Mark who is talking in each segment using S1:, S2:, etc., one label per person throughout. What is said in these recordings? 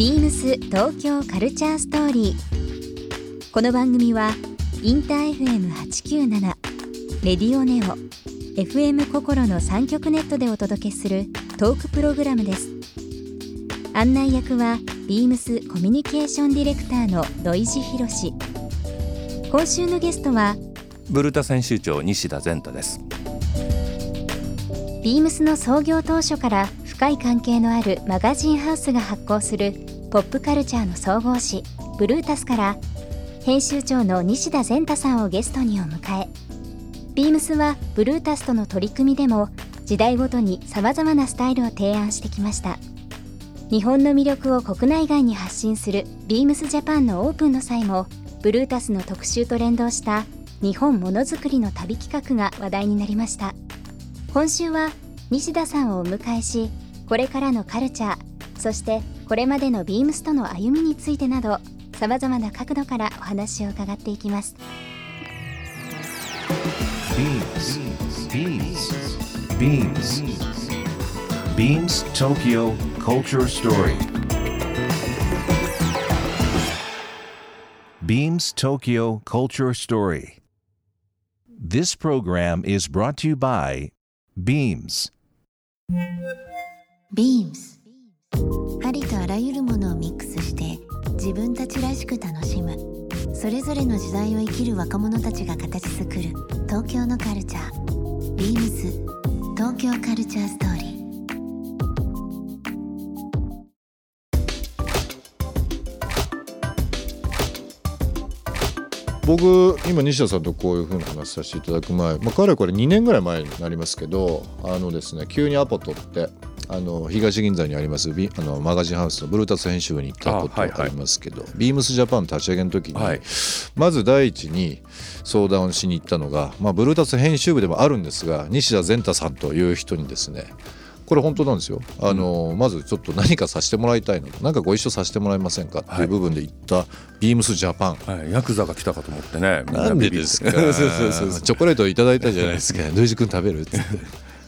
S1: ビームス東京カルチャーストーリー。この番組はインター FM897 レディオネオ FM 心の三極ネットでお届けするトークプログラムです。案内役はビームスコミュニケーションディレクターの土井博志。今週のゲストは
S2: ブルタ編集長西田善太です。
S1: ビームスの創業当初から深い関係のあるマガジンハウスが発行するポップカルチャーの総合誌ブルータスから編集長の西田善太さんをゲストにお迎え。ビームスはブルータスとの取り組みでも時代ごとにさまざまなスタイルを提案してきました。日本の魅力を国内外に発信するビームスジャパンのオープンの際もブルータスの特集と連動した日本ものづくりの旅企画が話題になりました。今週は西田さんをお迎えしこれからのカルチャーそしてこれまでのビームスとの歩みについてなどさまざまな角度からお話を伺っていきます。ビームスビームスビームスビームス東京カルチャーストーリー
S3: Beams Tokyo Culture Story. This program is brought to you by Beams.
S4: ありとあらゆるものをミックスして自分たちらしく楽しむ。それぞれの時代を生きる若者たちが形作る東京のカルチャー Beams 東京カルチャーストーリー。
S5: 僕今西田さんとこういうふうな話させていただく前、まあ、彼はこれ2年ぐらい前になりますけどあのですね急にアポ取ってあの東銀座にありますビあのマガジンハウスのブルータス編集部に行ったことがありますけど、はいはい、ビームスジャパン立ち上げの時に、はい、まず第一に相談をしに行ったのが、まあ、ブルータス編集部でもあるんですが西田善太さんという人にですねこれ本当なんですよ。あの、うん、まずちょっと何かさせてもらいたいの。何かご一緒させてもらえませんか？っていう部分で言ったビームスジャパン、
S2: はい、ヤクザが来たかと思ってね
S5: なんでですか？チョコレートいただいたじゃないですか。土井君食べるって。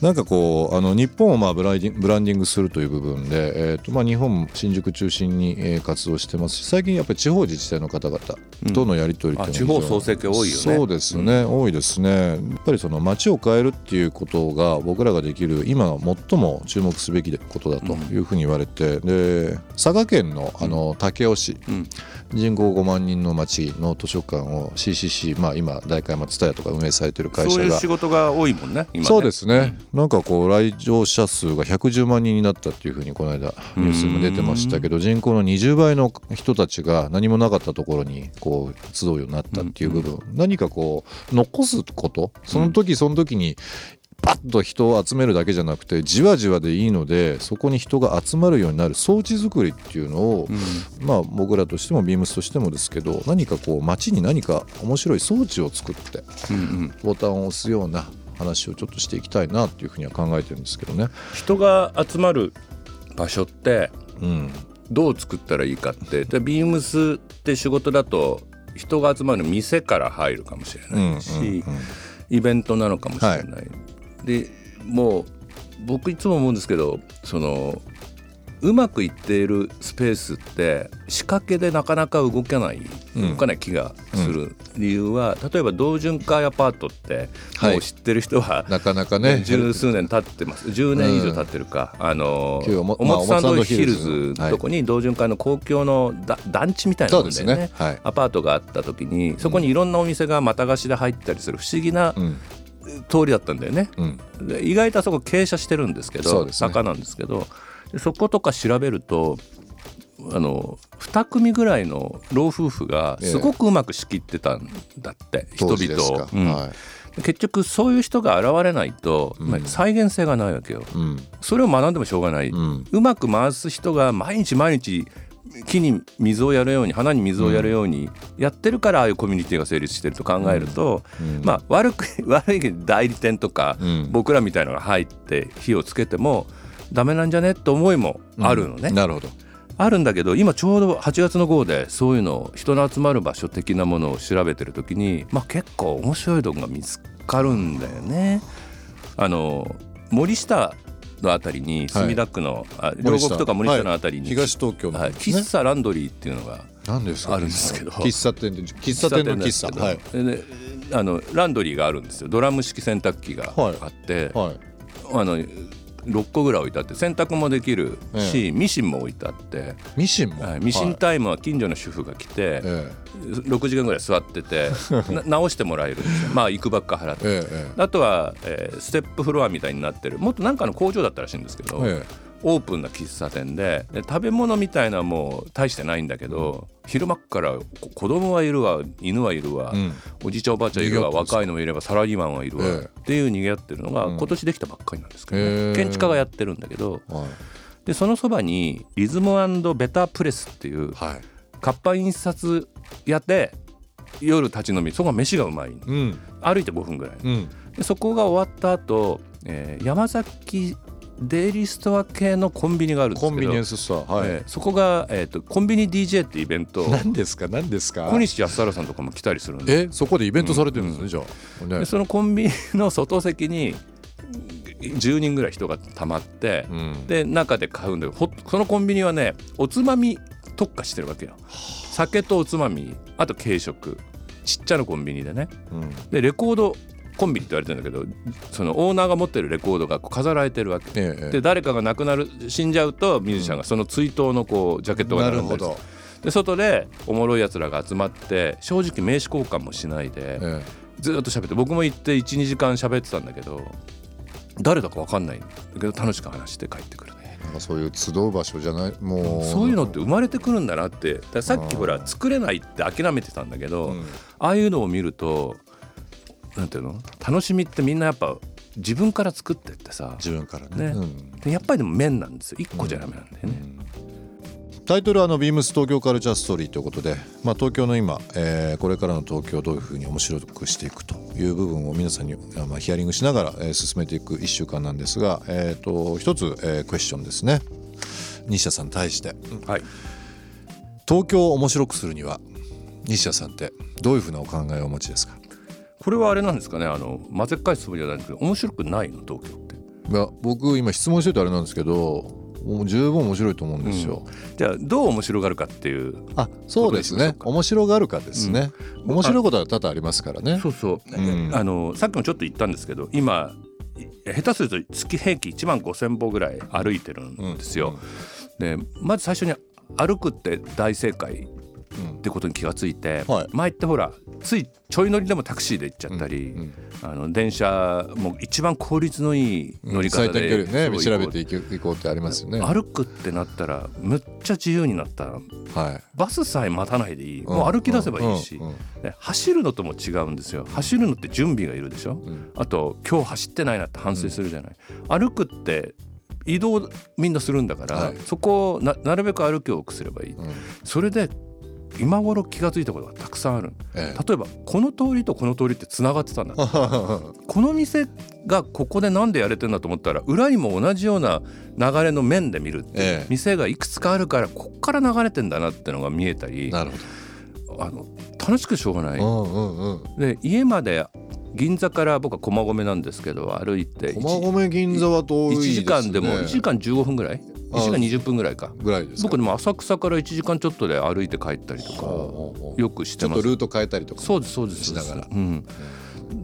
S5: なんかこうあの日本をまあブランディングするという部分で、えーとまあ、日本新宿中心に、え活動してますし最近やっぱり地方自治体の方々とのやり取りって
S2: いうん、地方創生系多いよね。
S5: そうですね、うん、多いですね。やっぱりその街を変えるっていうことが僕らができる今最も注目すべきことだというふうに言われて、で佐賀県のあの武雄市、うん。人口5万人の町の図書館を CCC、まあ、今代官山蔦屋とか運営されてる会社がそう
S2: いう仕事が多いもんね
S5: ね。そうですね、うん、なんかこう来場者数が110万人になったっていうふうにこの間ニュースにも出てましたけど人口の20倍の人たちが何もなかったところにこう集うようになったっていう部分、何かこう残すこと？その時その時にパッと人を集めるだけじゃなくてじわじわでいいのでそこに人が集まるようになる。装置作りっていうのを、うん、まあ僕らとしてもビームスとしてもですけど何かこう街に何か面白い装置を作って、うんうん、ボタンを押すような話をちょっとしていきたいなっていうふうには考えてるんですけどね。
S2: 人が集まる場所って、うん、どう作ったらいいかってでビームスって仕事だと人が集まる店から入るかもしれないし、イベントなのかもしれない、はい。でもう僕いつも思うんですけどそのうまくいっているスペースって仕掛けでなかなか動かない動かない気がする理由は、例えば同潤会アパートってもう知ってる人は、
S5: なかなかね。
S2: 十数年経ってます。10年以上経ってるか、あの表参道ヒルズのとこに同潤会の公共の団地みたいなものでねアパートがあった時にそこにいろんなお店がまた貸しで入ったりする不思議な通りだったんだよね、うん、意外とあそこ傾斜してるんですけど、ね、坂なんですけどそことか調べるとあの2組ぐらいの老夫婦がすごくうまく仕切ってたんだって、え人々を、うん。はい、結局そういう人が現れないと、うん、再現性がないわけよ、うん、それを学んでもしょうがない、うまく回す人が毎日毎日木に水をやるように花に水をやるようにやってるからああいうコミュニティが成立してると考えると、まあ悪く悪い代理店とか、僕らみたいのが入って火をつけてもダメなんじゃね？って思いもあるのね。
S5: なるほど。
S2: あるんだけど今ちょうど8月の号でそういうの人の集まる場所的なものを調べてる時に、まあ、結構面白いとこが見つかるんだよね。あの森下のあたりに墨田区の、はい、両国とか森下のあたりに、
S5: 東東京の、
S2: はい、喫茶ランドリーっていうのがあるんですけど。喫
S5: 茶店で喫茶店の喫茶。はい。で
S2: あのランドリーがあるんですよ。ドラム式洗濯機があって、はい。はい、あの6個ぐらい置いてあって洗濯もできるし、え。え、ミシンも置いてあって
S5: ミシンも、は
S2: い、ミシンタイムは近所の主婦が来て、ええ、6時間ぐらい座ってて 直してもらえるんですよ。まあ行くばっか払って、え、あとは、えー、ステップフロアみたいになってる。もっとなんかの工場だったらしいんですけど、オープンな喫茶店でで食べ物みたいなもう大してないんだけど、うん、昼間から子供はいるわ犬はいるわ、うん、おじいちゃんおばあちゃんいるわ若いのもいればサラリーマンはいるわ、え。ー、っていう逃げ合ってるのが今年できたばっかりなんですけど、ね、建築家がやってるんだけど、はい、でそのそばにリズムベタープレスっていう、はい、活版印刷やって夜立ち飲みそこが飯がうまい、うん、歩いて5分ぐらい、でそこが終わった後、えー、山崎デイリーストア系のコンビニがあるんですけど
S5: コンビニエンスストア、はい、え
S2: ー、そこが、えーと、コンビニ DJ ってイベント。
S5: 何ですか？何ですか？
S2: 小西安原さんとかも来たりするん
S5: で。えそこでイベントされてるんですね、うん、じゃあ、
S2: ね、でそのコンビニの外席に10人ぐらい人がたまって、うん、で中で買うんだけどそのコンビニはねおつまみ特化してるわけよ。酒とおつまみあと軽食。ちっちゃなコンビニでね、うん、でレコードコンビニって言われてるんだけどそのオーナーが持ってるレコードが飾られてるわけ、ええ、で誰かが亡くなる死んじゃうとミュージシャンがその追悼のこうジャケットが並んでるで外でおもろいやつらが集まって正直名刺交換もしないで、え、ずっと喋って僕も行って12時間喋ってたんだけど誰だか分かんない。んだけど楽しく話して帰ってくるね。
S5: なんかそういう集う場所じゃない？も
S2: う。そういうのって生まれてくるんだなって。さっきほら作れないって諦めてたんだけど、うん、ああいうのを見るとなんていうの？楽しみってみんなやっぱ自分から作ってってさ。
S5: 自分からね、ね。
S2: うん、でやっぱりでも面なんですよ。一個じゃダメなんだよね、
S5: うん、タイトルはあの「ビームス東京カルチャーストーリー」ということで、まあ、東京の今、えー、これからの東京をどういうふうに面白くしていくという部分を皆さんに、まあ、ヒアリングしながら、えー、進めていく1週間なんですが、えーと、一つ、えー、クエスチョンですね。西田さんに対して、はい、東京を面白くするには西田さんってどういうふうなお考えをお持ちですか？
S2: これはあれなんですかね？あの混ぜ返すつもりじゃないんですけど面白くないの？東京って。
S5: いや僕今質問しててあれなんですけどもう十分面白いと思うんですよ、
S2: うん、じゃあどう面白がるかっていう
S5: あそうですね。面白がるかですね、うん、面白いことは多々ありますからね。
S2: そうそう、うん、あのさっきもちょっと言ったんですけど今下手すると月平均1万5,000歩ぐらい歩いてるんですよ、でまず最初に歩くって大正解ってことに気がついて、はい、前ってほらついちょい乗りでもタクシーで行っちゃったり、うんうん、あの電車も一番効率のいい乗り方で、
S5: うん、ね調べていこうってありますよね。
S2: 歩くってなったらむっちゃ自由になった、はい、バスさえ待たないでいい。もう歩き出せばいいし、走るのとも違うんですよ。走るのって準備がいるでしょ、うん、あと今日走ってないなって反省するじゃない、歩くって移動みんなするんだから、はい、そこをななるべく歩きを多くすればいい、それで今頃気が付いたことがたくさんある、ええ、例えばこの通りとこの通りってつながってたんだ。この店がここで何でやれてんだと思ったら裏にも同じような流れの面で見るって、え、店がいくつかあるからこっから流れてんだなってのが見えたり
S5: なる
S2: ほど。あの楽しくしょうがない。うんうんうん、で家まで銀座から僕は駒込なんですけど歩いて
S5: 駒込銀座は遠いね。1
S2: 時間でも1時間15分ぐらい1時間20分ぐらいか。
S5: ぐらいです
S2: 僕でも浅草から1時間ちょっとで歩いて帰ったりとかよくしてます。
S5: ちょっとルート変えたりとか
S2: そうですそうですしながら、うん、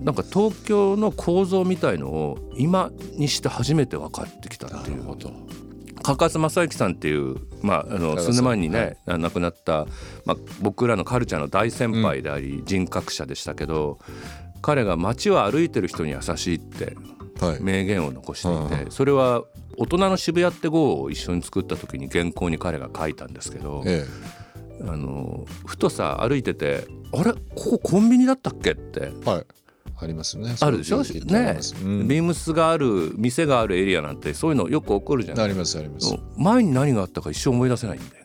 S2: なんか東京の構造みたいのを今にして初めて分かってきたっていう。加勝正幸さんっていう、まあ、あの数年前にね、はい、亡くなった、まあ、僕らのカルチャーの大先輩であり、人格者でしたけど彼が街を歩いてる人に優しいって名言を残していて、それは大人の渋谷って号を一緒に作った時に原稿に彼が書いたんですけど、ええ、あのふとさ歩いてて「あれ？ここコンビニだったっけ?」って。
S5: はいありますね。
S2: あるでしょ？ね、うん、ビームスがある店があるエリアなんてそういうのよく起こるじゃない。
S5: ありますあります。
S2: 前に何があったか一生思い出せないんだよ。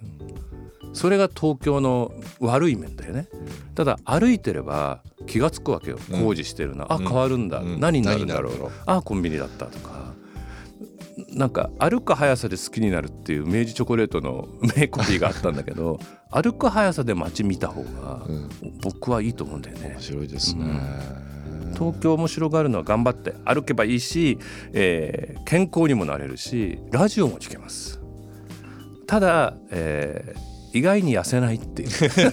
S2: それが東京の悪い面だよね。ただ歩いてれば気が付くわけよ。工事してるな。あ変わるんだ。何になるんだろう。あコンビニだったとか。なんか歩く速さで好きになるっていう明治チョコレートの名コピーがあったんだけど 歩く速さで街見た方が僕はいいと思うんだよね。
S5: 面白いですね、
S2: うん、東京面白がるのは頑張って歩けばいいし、えー、健康にもなれるしラジオも聞けます。ただ、えー意外に痩せないっていう。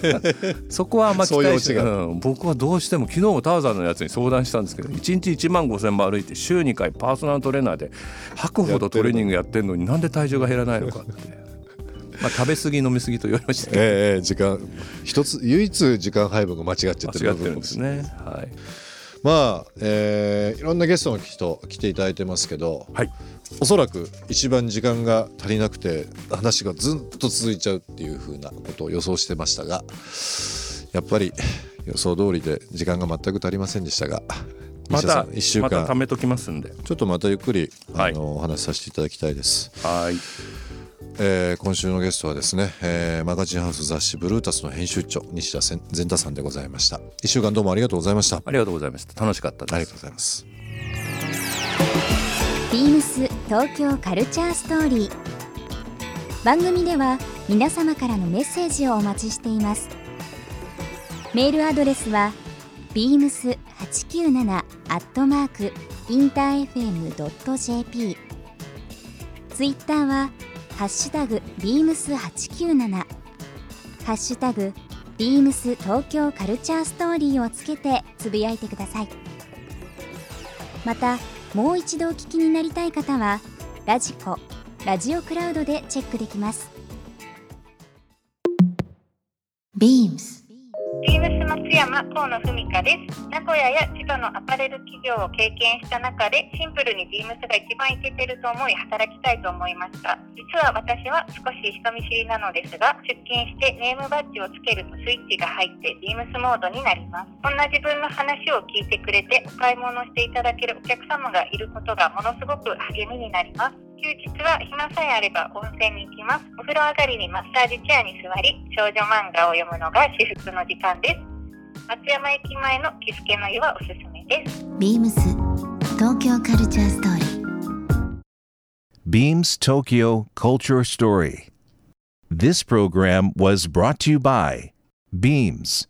S2: そこはあんま期待して、うん、僕はどうしても昨日もターザンのやつに相談したんですけど1日1万5,000歩歩いて週2回パーソナルトレーナーで吐くほどトレーニングやってるのになんで体重が減らないのかって。まあ、食べ過ぎ飲み過ぎと言われましたけど、
S5: えー、時間一つ唯一時間配分が間違っちゃってる
S2: 間違ってるんですね。はい
S5: まあ、えー、いろんなゲストの人来ていただいてますけど、
S2: はい、
S5: おそらく一番時間が足りなくて話がずっと続いちゃうっていうふうなことを予想してましたがやっぱり予想通りで時間が全く足りませんでしたが
S2: また1週間。また貯めときますんで。
S5: ちょっとまたゆっくりあの、はい、お話しさせていただきたいです。
S2: はい
S5: えー、今週のゲストはですね、えー、マガジンハウス雑誌ブルータスの編集長西田善太さんでございました。1週間どうもありがとうございました。
S2: ありがとうございました。楽しかったです。
S5: ありがとうございます。
S1: ビームス東京カルチャーストーリー。番組では皆様からのメッセージをお待ちしています。メールアドレスは beams897 アットマークインター FM.jp ツイッターはハッシュタグビームス897ハッシュタグビームス東京カルチャーストーリーをつけてつぶやいてください。またもう一度お聞きになりたい方はラジコラジオクラウドでチェックできます。
S4: ビームス。
S6: ビームス松山河野文香です。名古屋や千葉のアパレル企業を経験した中でシンプルにビームスが一番いけてると思い働きたいと思いました。実は私は少し人見知りなのですが出勤してネームバッジをつけるとスイッチが入ってビームスモードになります。こんな自分の話を聞いてくれてお買い物していただけるお客様がいることがものすごく励みになります。休日は暇さえあれば温泉に行きます。お風呂上がりにマッサージチェアに座り少女漫画を読むのが至福の時間です。松山駅前のキスケの湯はおすすめです
S4: ビームス東京カルチャーストーリー
S3: Beams Tokyo Culture Story This program was brought to you by Beams